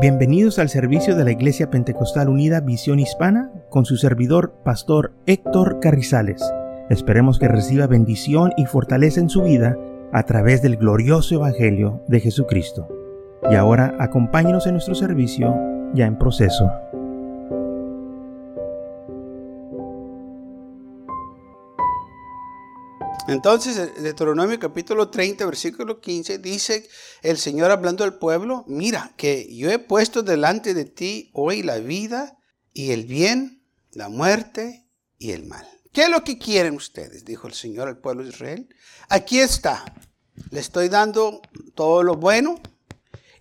Bienvenidos al servicio de la Iglesia Pentecostal Unida Visión Hispana con su servidor, Pastor Héctor Carrizales. Esperemos que reciba bendición y fortaleza en su vida a través del glorioso Evangelio de Jesucristo. Y ahora acompáñenos en nuestro servicio ya en proceso. Entonces, Deuteronomio capítulo 30, versículo 15, dice el Señor hablando al pueblo, mira que yo he puesto delante de ti hoy la vida y el bien, la muerte y el mal. ¿Qué es lo que quieren ustedes? Dijo el Señor al pueblo de Israel. Aquí está. Le estoy dando todo lo bueno.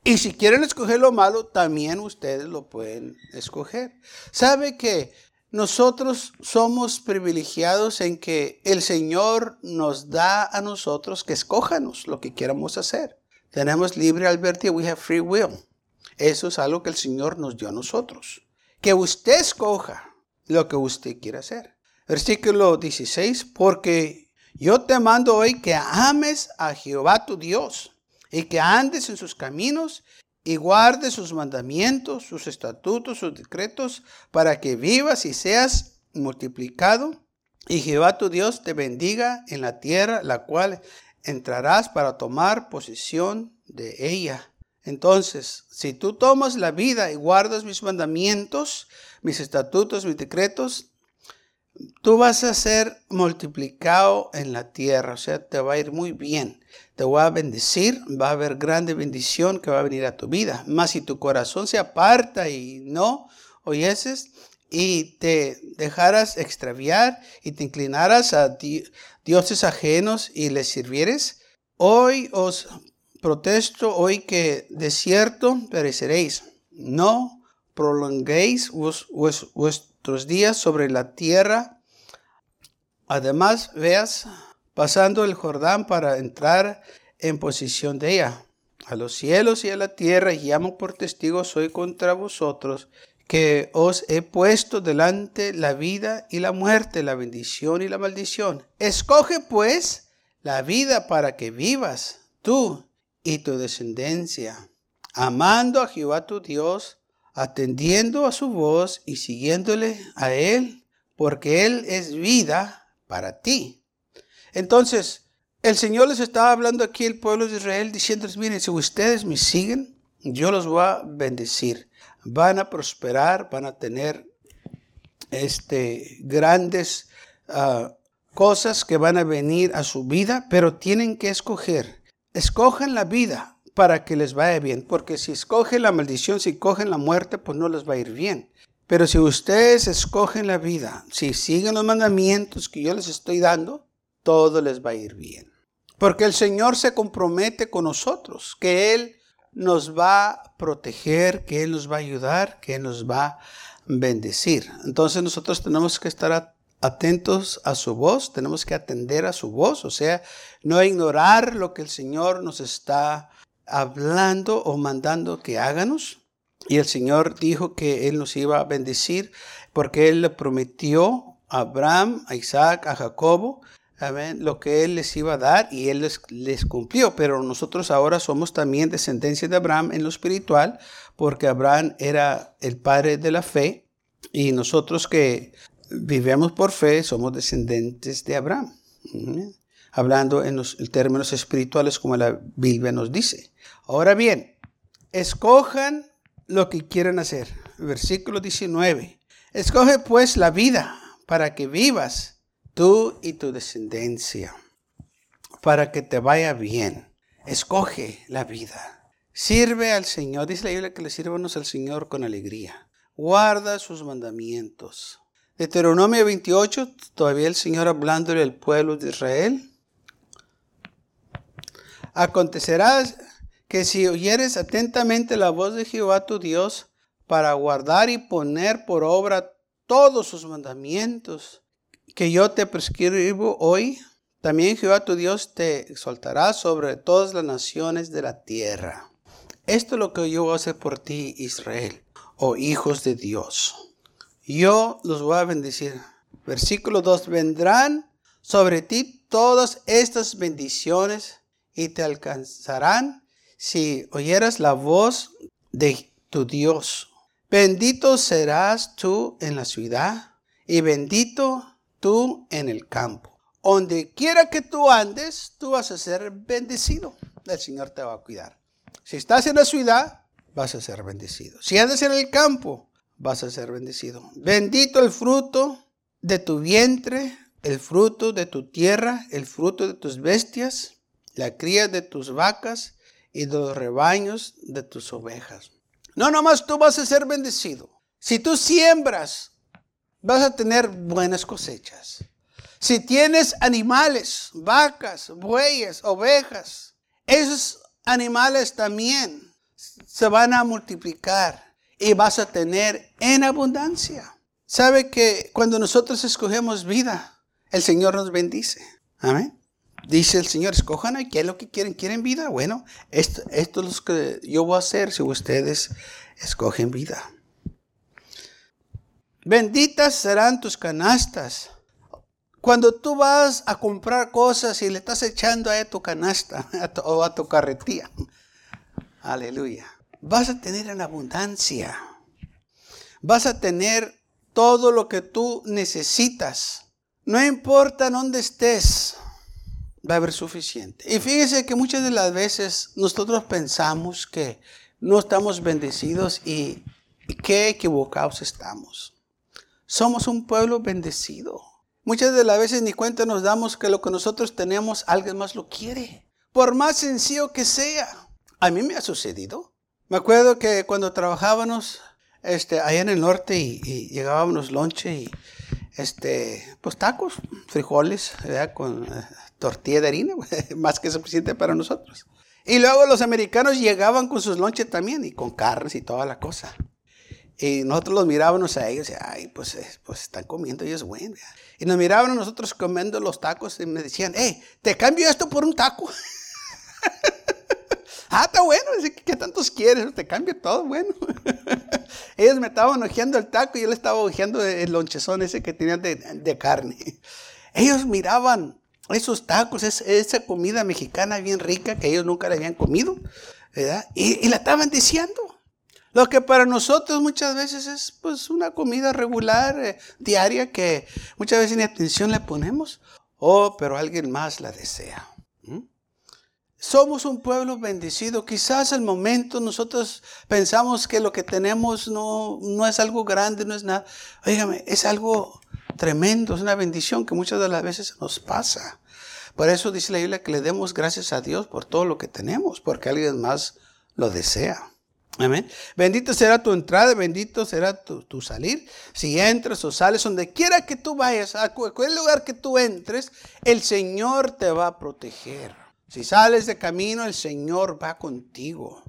Y si quieren escoger lo malo, también ustedes lo pueden escoger. ¿Sabe que nosotros somos privilegiados en que el Señor nos da a nosotros que escójanos lo que queramos hacer. Tenemos libre albedrío, we have free will. Eso es algo que el Señor nos dio a nosotros. Que usted escoja lo que usted quiera hacer. Versículo 16, porque yo te mando hoy que ames a Jehová tu Dios y que andes en sus caminos y guarde sus mandamientos, sus estatutos, sus decretos, para que vivas y seas multiplicado. Y Jehová tu Dios te bendiga en la tierra, la cual entrarás para tomar posesión de ella. Entonces, si tú tomas la vida y guardas mis mandamientos, mis estatutos, mis decretos, tú vas a ser multiplicado en la tierra, o sea, te va a ir muy bien. Te voy a bendecir, va a haber grande bendición que va a venir a tu vida. Más si tu corazón se aparta y no oyeses y te dejaras extraviar y te inclinaras a dioses ajenos y les sirvieres, hoy os protesto, hoy que de cierto pereceréis. No prolonguéis días sobre la tierra. Además, veas pasando el Jordán para entrar en posición de ella. A los cielos y a la tierra llamo por testigos hoy contra vosotros que os he puesto delante la vida y la muerte, la bendición y la maldición. Escoge pues la vida para que vivas tú y tu descendencia, amando a Jehová tu Dios, atendiendo a su voz y siguiéndole a Él, porque Él es vida para ti entonces, el Señor les estaba hablando aquí al pueblo de Israel diciéndoles, miren, si ustedes me siguen, yo los voy a bendecir. Van a prosperar, van a tener este, grandes ah, cosas que van a venir a su vida, pero tienen que escoger. Escojan la vida para que les vaya bien, porque si escogen la maldición, si escogen la muerte, pues no les va a ir bien. Pero si ustedes escogen la vida, si siguen los mandamientos que yo les estoy dando, todo les va a ir bien. Porque el Señor se compromete con nosotros, que Él nos va a proteger, que Él nos va a ayudar, que Él nos va a bendecir. Entonces nosotros tenemos que estar atentos a su voz, tenemos que atender a su voz, o sea, no ignorar lo que el Señor nos está hablando o mandando que háganos. Y el Señor dijo que Él nos iba a bendecir porque Él le prometió a Abraham, a Isaac, a Jacobo, lo que Él les iba a dar y Él les, cumplió. Pero nosotros ahora somos también descendencia de Abraham en lo espiritual, porque Abraham era el padre de la fe y nosotros que vivimos por fe somos descendientes de Abraham. Hablando en los términos espirituales como la Biblia nos dice. Ahora bien, escojan lo que quieran hacer. Versículo 19. Escoge pues la vida para que vivas tú y tu descendencia, para que te vaya bien. Escoge la vida. Sirve al Señor. Dice la Biblia que le sirvamos al Señor con alegría. Guarda sus mandamientos. Deuteronomio 28, todavía el Señor hablándole al pueblo de Israel. Acontecerá que si oyeres atentamente la voz de Jehová tu Dios para guardar y poner por obra todos sus mandamientos que yo te prescribo hoy, también Jehová tu Dios te exaltará sobre todas las naciones de la tierra. Esto es lo que yo voy a hacer por ti, Israel, oh hijos de Dios. Yo los voy a bendecir. Versículo 2. Vendrán sobre ti todas estas bendiciones y te alcanzarán si oyeras la voz de tu Dios. Bendito serás tú en la ciudad y bendito tú en el campo. Donde quiera que tú andes, tú vas a ser bendecido. El Señor te va a cuidar. Si estás en la ciudad, vas a ser bendecido. Si andas en el campo, vas a ser bendecido. Bendito el fruto de tu vientre, el fruto de tu tierra, el fruto de tus bestias, la cría de tus vacas y los rebaños de tus ovejas. No nomás tú vas a ser bendecido. Si tú siembras, vas a tener buenas cosechas. Si tienes animales, vacas, bueyes, ovejas, esos animales también se van a multiplicar y vas a tener en abundancia. ¿Sabe que cuando nosotros escogemos vida, el Señor nos bendice? Amén. Dice el Señor, escojan qué es lo que quieren. ¿Quieren vida? Bueno, esto, esto es lo que yo voy a hacer si ustedes escogen vida. Benditas serán tus canastas. Cuando tú vas a comprar cosas y le estás echando a tu canasta o a tu carretilla, aleluya, vas a tener en abundancia. Vas a tener todo lo que tú necesitas. No importa dónde estés, va a haber suficiente. Y fíjese que muchas de las veces nosotros pensamos que no estamos bendecidos y qué equivocados estamos. Somos un pueblo bendecido. Muchas de las veces ni cuenta nos damos que lo que nosotros tenemos, alguien más lo quiere. Por más sencillo que sea. A mí me ha sucedido. Me acuerdo que cuando trabajábamos este, allá en el norte y, llegábamos lonche y este, pues tacos, frijoles, con eh, tortilla de harina, más que suficiente para nosotros. Y luego los americanos llegaban con sus lonches también y con carnes y toda la cosa. Y nosotros los mirábamos a ellos y, ay, pues, eh, pues están comiendo es bueno. Y nos miraban a nosotros comiendo los tacos y me decían, hey, te cambio esto por un taco. ah, está bueno, ¿qué tantos quieres? Te cambio todo, bueno. ellos me estaban ojeando el taco y yo le estaba ojeando el lonchezón ese que tenían de, de carne. Ellos miraban esos tacos, esa comida mexicana bien rica que ellos nunca le habían comido, ¿verdad? Y, y la estaban diciendo. Lo que para nosotros muchas veces es pues una comida regular, eh, diaria, que muchas veces ni atención le ponemos. Oh, pero alguien más la desea. Somos un pueblo bendecido. Quizás al momento nosotros pensamos que lo que tenemos no, no es algo grande, no es nada. Óigame, es algo tremendo, es una bendición que muchas de las veces nos pasa. Por eso dice la Biblia que le demos gracias a Dios por todo lo que tenemos, porque alguien más lo desea. Amén. Bendito será tu entrada, bendito será tu, salir. Si entras o sales, donde quiera que tú vayas, a cualquier lugar que tú entres, el Señor te va a proteger. Si sales de camino, el Señor va contigo.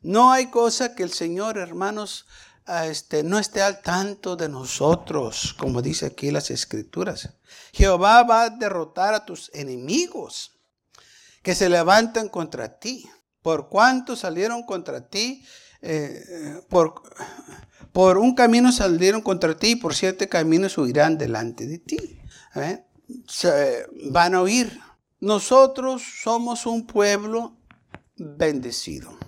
No hay cosa que el Señor, hermanos, este, no esté al tanto de nosotros, como dice aquí las escrituras. Jehová va a derrotar a tus enemigos que se levantan contra ti. Por cuánto salieron contra ti, eh, por, por, un camino salieron contra ti y por siete caminos huirán delante de ti. ¿eh? Se, van a huir. Nosotros somos un pueblo bendecido.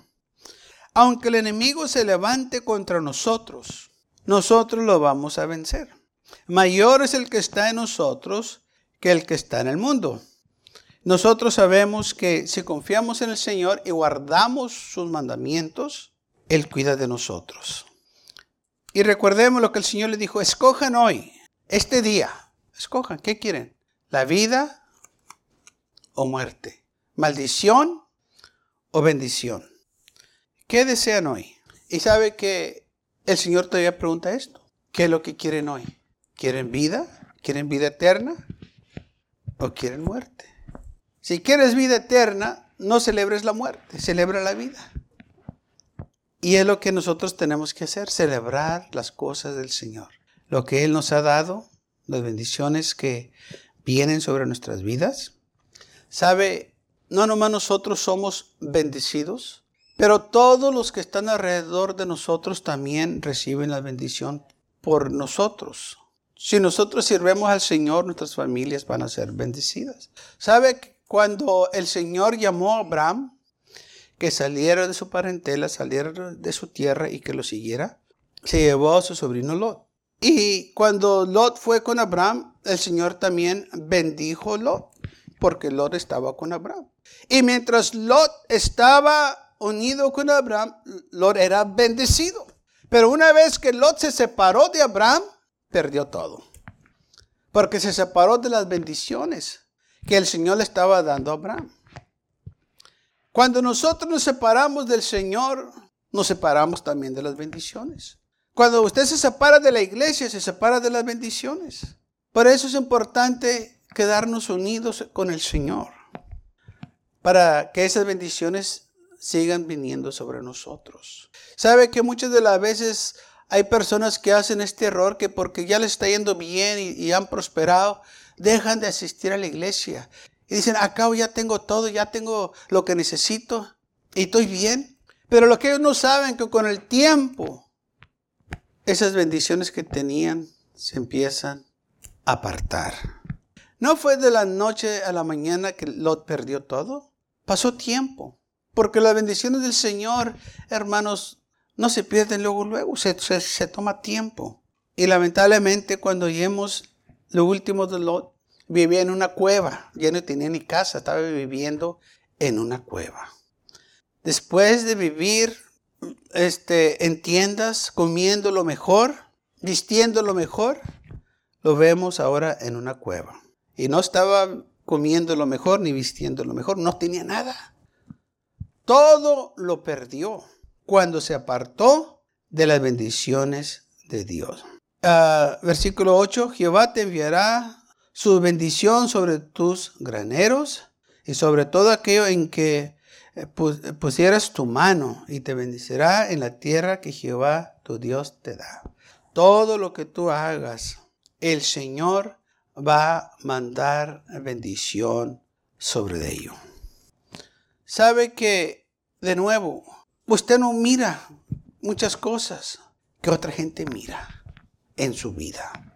Aunque el enemigo se levante contra nosotros, nosotros lo vamos a vencer. Mayor es el que está en nosotros que el que está en el mundo. Nosotros sabemos que si confiamos en el Señor y guardamos sus mandamientos, Él cuida de nosotros. Y recordemos lo que el Señor le dijo, escojan hoy, este día, escojan, ¿qué quieren? ¿La vida o muerte? ¿Maldición o bendición? ¿Qué desean hoy? Y sabe que el Señor todavía pregunta esto. ¿Qué es lo que quieren hoy? ¿Quieren vida? ¿Quieren vida eterna? ¿O quieren muerte? Si quieres vida eterna, no celebres la muerte, celebra la vida. Y es lo que nosotros tenemos que hacer, celebrar las cosas del Señor. Lo que Él nos ha dado, las bendiciones que vienen sobre nuestras vidas. Sabe, no nomás nosotros somos bendecidos, pero todos los que están alrededor de nosotros también reciben la bendición por nosotros. Si nosotros sirvemos al Señor, nuestras familias van a ser bendecidas. ¿Sabe cuando el Señor llamó a Abraham, que saliera de su parentela, saliera de su tierra y que lo siguiera, se llevó a su sobrino Lot. Y cuando Lot fue con Abraham, el Señor también bendijo a Lot, porque Lot estaba con Abraham. Y mientras Lot estaba unido con Abraham, Lot era bendecido. Pero una vez que Lot se separó de Abraham, perdió todo. Porque se separó de las bendiciones que el Señor le estaba dando a Abraham. Cuando nosotros nos separamos del Señor, nos separamos también de las bendiciones. Cuando usted se separa de la iglesia, se separa de las bendiciones. Por eso es importante quedarnos unidos con el Señor, para que esas bendiciones sigan viniendo sobre nosotros. Sabe que muchas de las veces hay personas que hacen este error que porque ya les está yendo bien y, han prosperado, dejan de asistir a la iglesia y dicen, acá ya tengo todo, ya tengo lo que necesito y estoy bien. Pero lo que ellos no saben que con el tiempo, esas bendiciones que tenían se empiezan a apartar. No fue de la noche a la mañana que Lot perdió todo. Pasó tiempo. Porque las bendiciones del Señor, hermanos, no se pierden luego, luego. Se, se, toma tiempo. Y lamentablemente cuando oímos lo último de Lot, Vivía en una cueva, ya no tenía ni casa, estaba viviendo en una cueva. Después de vivir este, en tiendas, comiendo lo mejor, vistiendo lo mejor, lo vemos ahora en una cueva. Y no estaba comiendo lo mejor ni vistiendo lo mejor, no tenía nada. Todo lo perdió cuando se apartó de las bendiciones de Dios. Ah, versículo 8, Jehová te enviará su bendición sobre tus graneros y sobre todo aquello en que eh, pusieras tu mano y te bendecirá en la tierra que Jehová tu Dios te da. Todo lo que tú hagas, el Señor va a mandar bendición sobre ello. Sabe que, de nuevo, usted no mira muchas cosas que otra gente mira en su vida.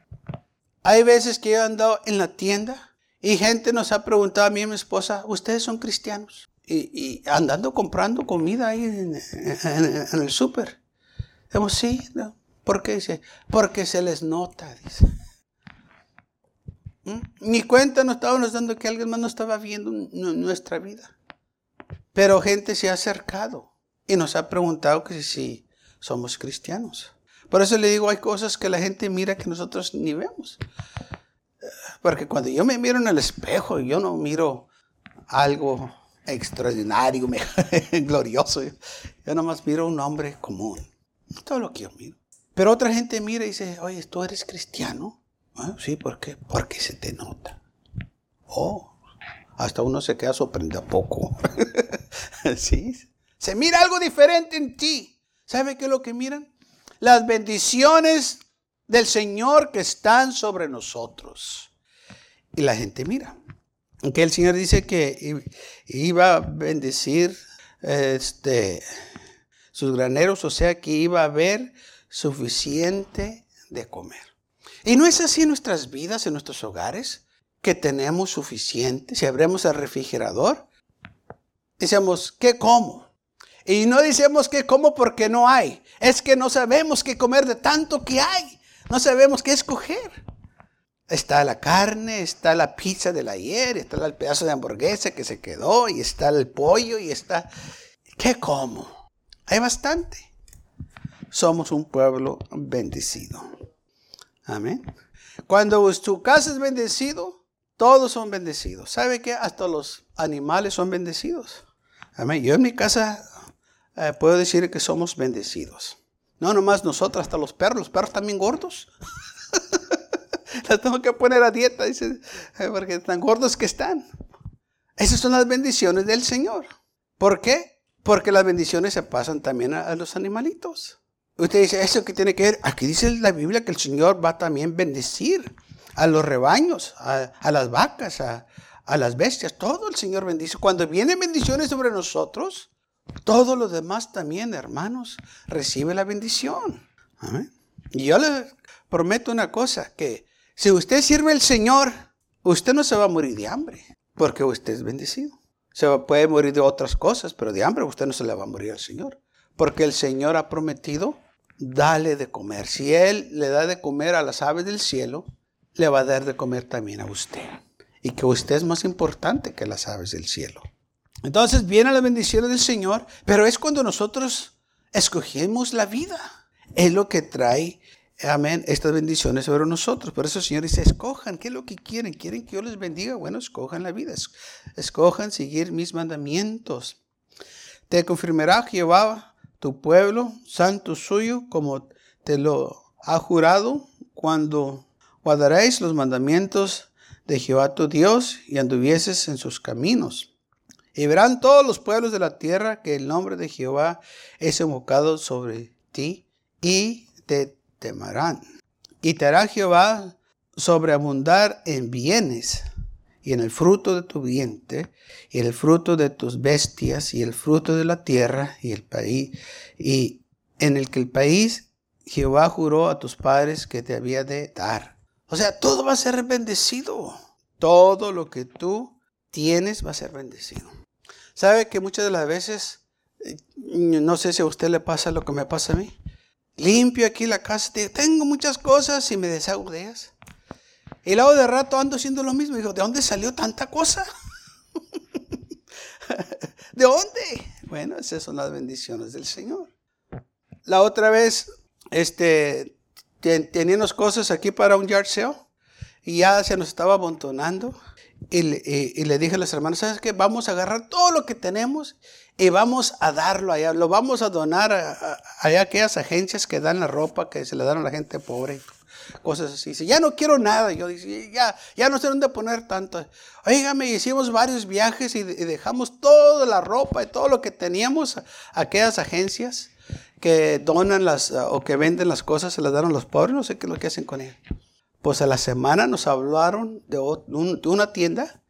Hay veces que he andado en la tienda y gente nos ha preguntado a mí y a mi esposa, ¿ustedes son cristianos? Y, andando comprando comida ahí en, el súper. Decimos, sí, ¿por qué? Dice, porque se les nota, dice. ¿Mm? Ni cuenta nos estábamos dando que alguien más no estaba viendo nuestra vida. Pero gente se ha acercado y nos ha preguntado que si somos cristianos. Por eso le digo, hay cosas que la gente mira que nosotros ni vemos. Porque cuando yo me miro en el espejo, yo no miro algo extraordinario, glorioso. Yo nomás miro un hombre común. Todo lo que yo miro. Pero otra gente mira y dice, oye, ¿tú eres cristiano? Ah, sí, ¿por qué? Porque se te nota. Oh, hasta uno se queda sorprendido poco. sí, se mira algo diferente en ti. ¿Sabe qué es lo que miran? las bendiciones del Señor que están sobre nosotros. Y la gente mira. Que el Señor dice que iba a bendecir este, sus graneros, o sea que iba a haber suficiente de comer. Y no es así en nuestras vidas, en nuestros hogares, que tenemos suficiente. Si abrimos el refrigerador, decimos, ¿qué como? Y no decimos que como porque no hay. Es que no sabemos qué comer de tanto que hay. No sabemos qué escoger. Está la carne, está la pizza del ayer, está el pedazo de hamburguesa que se quedó, y está el pollo, y está... ¿Qué como? Hay bastante. Somos un pueblo bendecido. Amén. Cuando tu casa es bendecido, todos son bendecidos. ¿Sabe qué? Hasta los animales son bendecidos. Amén. Yo en mi casa eh, puedo decir que somos bendecidos. No nomás nosotros, hasta los perros. Los perros también gordos. Los tengo que poner a dieta, dice, eh, porque tan gordos que están. Esas son las bendiciones del Señor. ¿Por qué? Porque las bendiciones se pasan también a, los animalitos. Usted dice, ¿eso qué tiene que ver? Aquí dice la Biblia que el Señor va también bendecir a los rebaños, a, las vacas, a, a, las bestias. Todo el Señor bendice. Cuando vienen bendiciones sobre nosotros, todo lo demás también, hermanos, recibe la bendición. Y yo le prometo una cosa, que si usted sirve al Señor, usted no se va a morir de hambre, porque usted es bendecido. Se puede morir de otras cosas, pero de hambre usted no se le va a morir al Señor. Porque el Señor ha prometido, dale de comer. Si Él le da de comer a las aves del cielo, le va a dar de comer también a usted. Y que usted es más importante que las aves del cielo. Entonces viene la bendición del Señor, pero es cuando nosotros escogemos la vida. Es lo que trae, amén, estas bendiciones sobre nosotros. Por eso el Señor dice, escojan, ¿qué es lo que quieren? ¿Quieren que yo les bendiga? Bueno, escojan la vida. Escojan seguir mis mandamientos. Te confirmará Jehová, tu pueblo, santo suyo, como te lo ha jurado, cuando guardaréis los mandamientos de Jehová tu Dios y anduvieses en sus caminos. Y verán todos los pueblos de la tierra que el nombre de Jehová es invocado sobre ti y te temerán. Y te hará Jehová sobreabundar en bienes y en el fruto de tu vientre y el fruto de tus bestias y el fruto de la tierra y el país y en el que el país Jehová juró a tus padres que te había de dar. O sea, todo va a ser bendecido. Todo lo que tú tienes va a ser bendecido. ¿Sabe que muchas de las veces, eh, no sé si a usted le pasa lo que me pasa a mí? Limpio aquí la casa, tengo muchas cosas y me deshago. Y luego de rato ando haciendo lo mismo. Digo, ¿de dónde salió tanta cosa? ¿De dónde? Bueno, esas son las bendiciones del Señor. La otra vez, este, teníamos cosas aquí para un yard sale y ya se nos estaba amontonando. Y le, dije a las hermanas, ¿sabes qué? Vamos a agarrar todo lo que tenemos y vamos a darlo allá. Lo vamos a donar a, aquellas agencias que dan la ropa que se le dan a la gente pobre. Cosas así. Dice, ya no quiero nada. Yo dije, ya, ya no sé dónde poner tanto. Oígame, hicimos varios viajes y, dejamos toda la ropa y todo lo que teníamos a, aquellas agencias que donan las o que venden las cosas, se las dan a los pobres. No sé qué es lo que hacen con ellas. Pues a la semana nos hablaron de, una tienda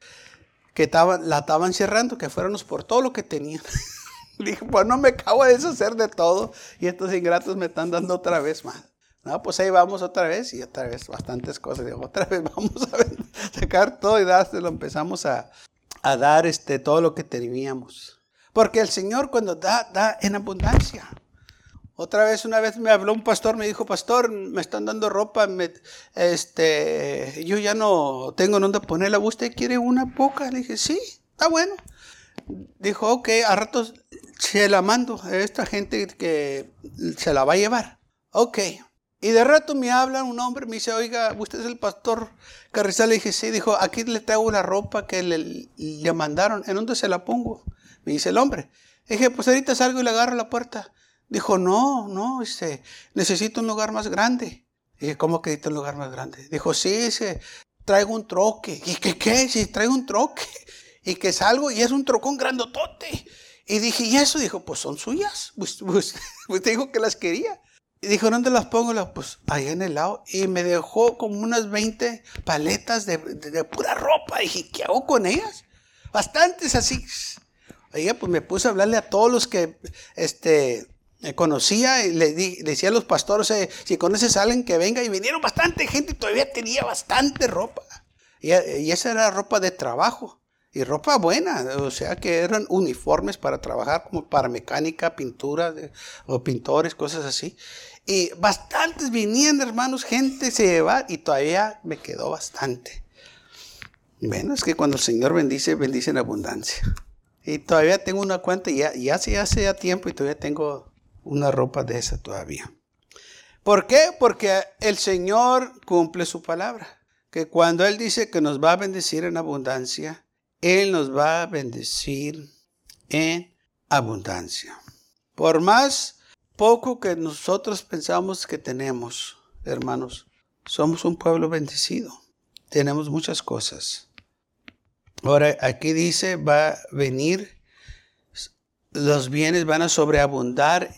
que estaban, la estaban cerrando, que fuéramos por todo lo que tenían. Dije, pues no me acabo de deshacer de todo y estos ingratos me están dando otra vez más. No, pues ahí vamos otra vez y otra vez bastantes cosas. Digo, otra vez vamos a sacar todo y dárselo. Empezamos a, a dar este, todo lo que teníamos. Porque el Señor cuando da, da en abundancia. Otra vez, una vez me habló un pastor, me dijo, pastor, me están dando ropa, este, yo ya no tengo dónde ponerla, ¿usted quiere una poca? Le dije, sí, está bueno. Dijo, ok, a ratos se la mando a esta gente que se la va a llevar. Ok. Y de rato me habla un hombre, me dice, oiga, ¿usted es el pastor Carrizal? Le dije, sí, dijo, aquí le traigo la ropa que le, le mandaron, ¿en dónde se la pongo? Me dice el hombre. Le dije, pues ahorita salgo y le agarro la puerta. Dijo, no, no, dice, necesito un lugar más grande. Dije, ¿cómo que necesito un lugar más grande? Dijo, sí, dice, traigo un troque. ¿Y qué qué? Si traigo un troque. Y que salgo y es un trocón grandotote. Y dije, ¿y eso? Dijo, pues son suyas. Pues, pues, pues te dijo que las quería. Y dijo, ¿dónde las pongo? Pues ahí en el lado. Y me dejó como unas 20 paletas de, de, pura ropa. Dije, ¿qué hago con ellas? Bastantes así. Oye, pues me puse a hablarle a todos los que, este, conocía y le, decía a los pastores, eh, si conoces a alguien que venga, y vinieron bastante gente y todavía tenía bastante ropa. Y, esa era ropa de trabajo, y ropa buena, o sea que eran uniformes para trabajar, como para mecánica, pintura, o pintores, cosas así. Y bastantes vinían, hermanos, gente se llevaba, y todavía me quedó bastante. Bueno, es que cuando el Señor bendice, bendice en abundancia. Y todavía tengo una cuenta, ya, ya hace, hace ya tiempo, y todavía tengo una ropa de esa todavía. ¿Por qué? Porque el Señor cumple su palabra. Que cuando Él dice que nos va a bendecir en abundancia, Él nos va a bendecir en abundancia. Por más poco que nosotros pensamos que tenemos, hermanos, somos un pueblo bendecido. Tenemos muchas cosas. Ahora, aquí dice, va a venir, los bienes van a sobreabundar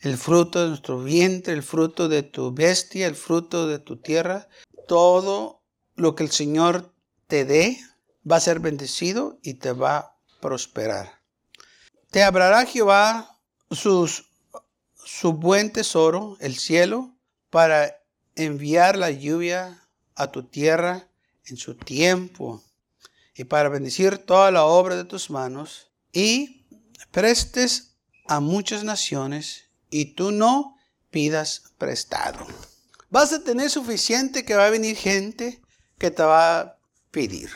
el fruto de nuestro vientre, el fruto de tu bestia, el fruto de tu tierra, todo lo que el Señor te dé va a ser bendecido y te va a prosperar. Te abrirá Jehová sus, su buen tesoro, el cielo, para enviar la lluvia a tu tierra en su tiempo y para bendecir toda la obra de tus manos y prestes a muchas naciones y tú no pidas prestado. Vas a tener suficiente que va a venir gente que te va a pedir.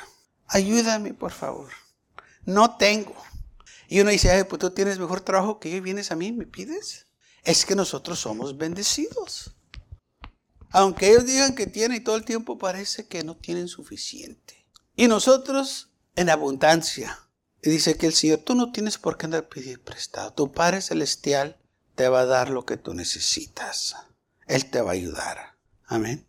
Ayúdame, por favor. No tengo. Y uno dice, Ay, pues tú tienes mejor trabajo que yo y vienes a mí y me pides. Es que nosotros somos bendecidos. Aunque ellos digan que tienen y todo el tiempo parece que no tienen suficiente. Y nosotros en abundancia. Y dice que el Señor, tú no tienes por qué andar pedir prestado. Tu Padre Celestial te va a dar lo que tú necesitas. Él te va a ayudar. Amén.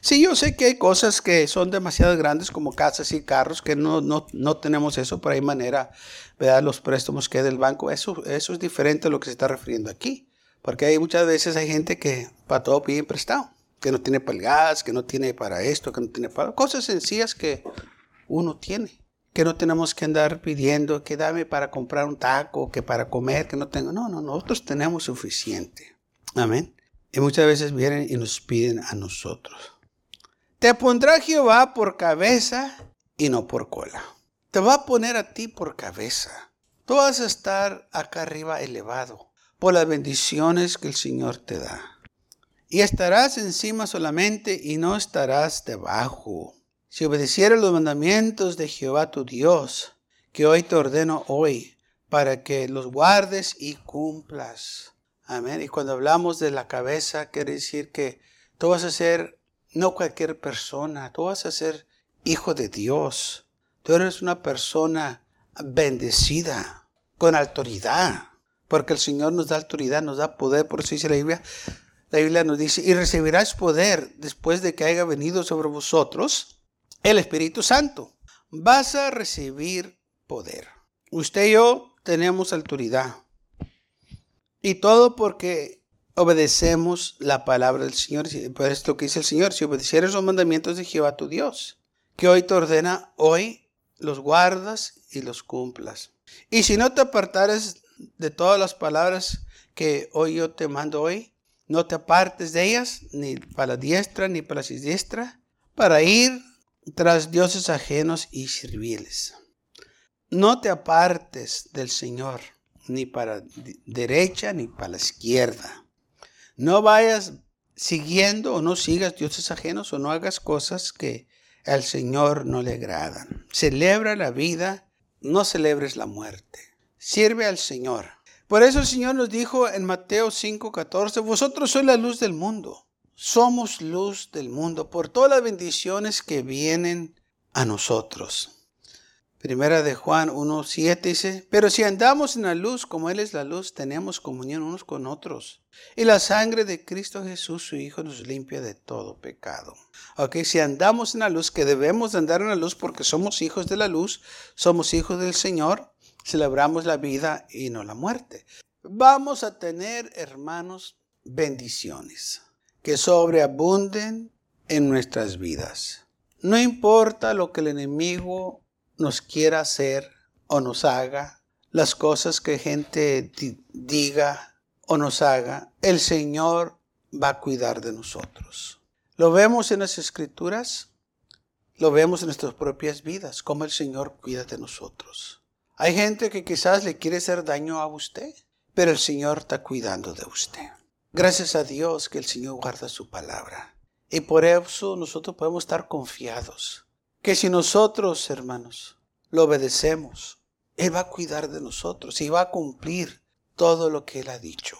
Sí, yo sé que hay cosas que son demasiado grandes como casas y carros que no, no, no tenemos eso, pero hay manera, ¿verdad? Los préstamos que del banco, eso, eso es diferente a lo que se está refiriendo aquí. Porque hay muchas veces hay gente que para todo pide prestado, que no tiene para el gas, que no tiene para esto, que no tiene para cosas sencillas que uno tiene. Que no tenemos que andar pidiendo que dame para comprar un taco, que para comer, que no tengo. No, no, nosotros tenemos suficiente. Amén. Y muchas veces vienen y nos piden a nosotros. Te pondrá Jehová por cabeza y no por cola. Te va a poner a ti por cabeza. Tú vas a estar acá arriba elevado por las bendiciones que el Señor te da. Y estarás encima solamente y no estarás debajo. Si obedecieres los mandamientos de Jehová tu Dios, que hoy te ordeno hoy, para que los guardes y cumplas. Amén. Y cuando hablamos de la cabeza, quiere decir que tú vas a ser no cualquier persona. Tú vas a ser hijo de Dios. Tú eres una persona bendecida, con autoridad. Porque el Señor nos da autoridad, nos da poder. Por eso dice la Biblia, la Biblia nos dice, y recibirás poder después de que haya venido sobre vosotros el Espíritu Santo. Vas a recibir poder. Usted y yo tenemos autoridad. Y todo porque obedecemos la palabra del Señor. Por esto que dice el Señor, si obedecieres los mandamientos de Jehová tu Dios, que hoy te ordena, hoy los guardas y los cumplas. Y si no te apartares de todas las palabras que hoy yo te mando hoy, no te apartes de ellas, ni para la diestra ni para la siniestra, para ir tras dioses ajenos y servirles. No te apartes del Señor, ni para derecha ni para la izquierda no vayas siguiendo o no sigas dioses ajenos o no hagas cosas que al Señor no le agradan. Celebra la vida, no celebres la muerte. Sirve al Señor. Por eso el Señor nos dijo en Mateo 5:14, vosotros sois la luz del mundo. Somos luz del mundo por todas las bendiciones que vienen a nosotros. Primera de Juan 1.7 dice, pero si andamos en la luz como Él es la luz, tenemos comunión unos con otros. Y la sangre de Cristo Jesús, su Hijo, nos limpia de todo pecado. Ok, si andamos en la luz, que debemos andar en la luz porque somos hijos de la luz, somos hijos del Señor, celebramos la vida y no la muerte. Vamos a tener, hermanos, bendiciones que sobreabunden en nuestras vidas. No importa lo que el enemigo nos quiera hacer o nos haga, las cosas que gente diga o nos haga, el Señor va a cuidar de nosotros. Lo vemos en las escrituras, lo vemos en nuestras propias vidas, cómo el Señor cuida de nosotros. Hay gente que quizás le quiere hacer daño a usted, pero el Señor está cuidando de usted. Gracias a Dios que el Señor guarda su palabra. Y por eso nosotros podemos estar confiados que si nosotros, hermanos, lo obedecemos, Él va a cuidar de nosotros y va a cumplir todo lo que Él ha dicho.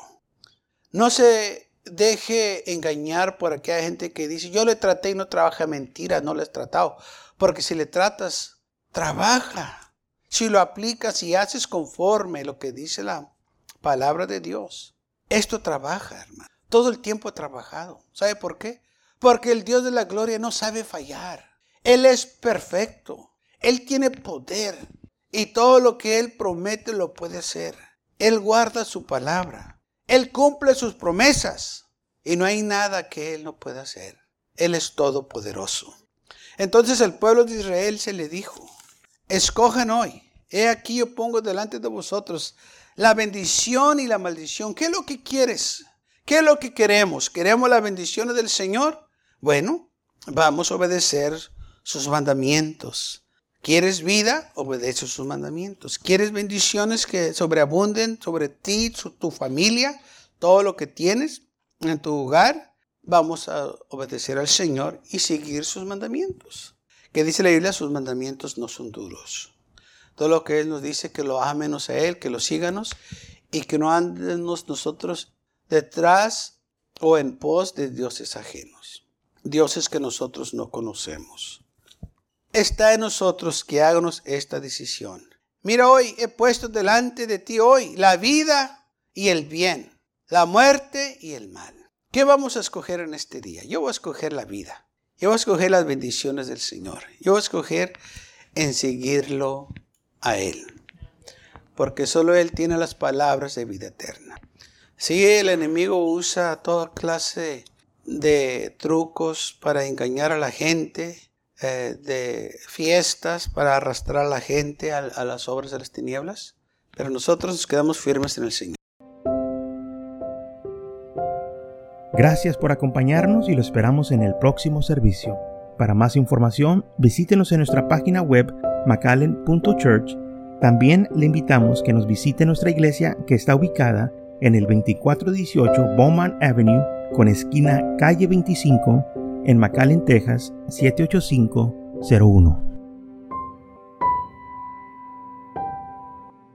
No se deje engañar por aquella gente que dice, yo le traté y no trabaja mentira, no le he tratado. Porque si le tratas, trabaja. Si lo aplicas y haces conforme lo que dice la palabra de Dios, esto trabaja, hermano. Todo el tiempo ha trabajado. ¿Sabe por qué? Porque el Dios de la gloria no sabe fallar. Él es perfecto. Él tiene poder. Y todo lo que Él promete lo puede hacer. Él guarda su palabra. Él cumple sus promesas. Y no hay nada que Él no pueda hacer. Él es todopoderoso. Entonces el pueblo de Israel se le dijo, escojan hoy. He aquí yo pongo delante de vosotros la bendición y la maldición. ¿Qué es lo que quieres? ¿Qué es lo que queremos? ¿Queremos la bendición del Señor? Bueno, vamos a obedecer sus mandamientos. ¿Quieres vida? Obedece sus mandamientos. ¿Quieres bendiciones que sobreabunden sobre ti, tu familia, todo lo que tienes en tu hogar? Vamos a obedecer al Señor y seguir sus mandamientos. Que dice la Biblia, sus mandamientos no son duros. Todo lo que Él nos dice, que lo menos a Él, que lo síganos y que no andemos nosotros detrás o en pos de dioses ajenos. Dioses que nosotros no conocemos está en nosotros que háganos esta decisión. Mira hoy, he puesto delante de ti hoy la vida y el bien, la muerte y el mal. ¿Qué vamos a escoger en este día? Yo voy a escoger la vida. Yo voy a escoger las bendiciones del Señor. Yo voy a escoger en seguirlo a Él. Porque solo Él tiene las palabras de vida eterna. Si el enemigo usa toda clase de trucos para engañar a la gente, eh, de fiestas para arrastrar a la gente a, a las obras de las tinieblas, pero nosotros nos quedamos firmes en el Señor. Gracias por acompañarnos y lo esperamos en el próximo servicio. Para más información, visítenos en nuestra página web macallen.church. También le invitamos que nos visite nuestra iglesia que está ubicada en el 2418 Bowman Avenue con esquina calle 25 en McAllen, Texas 78501.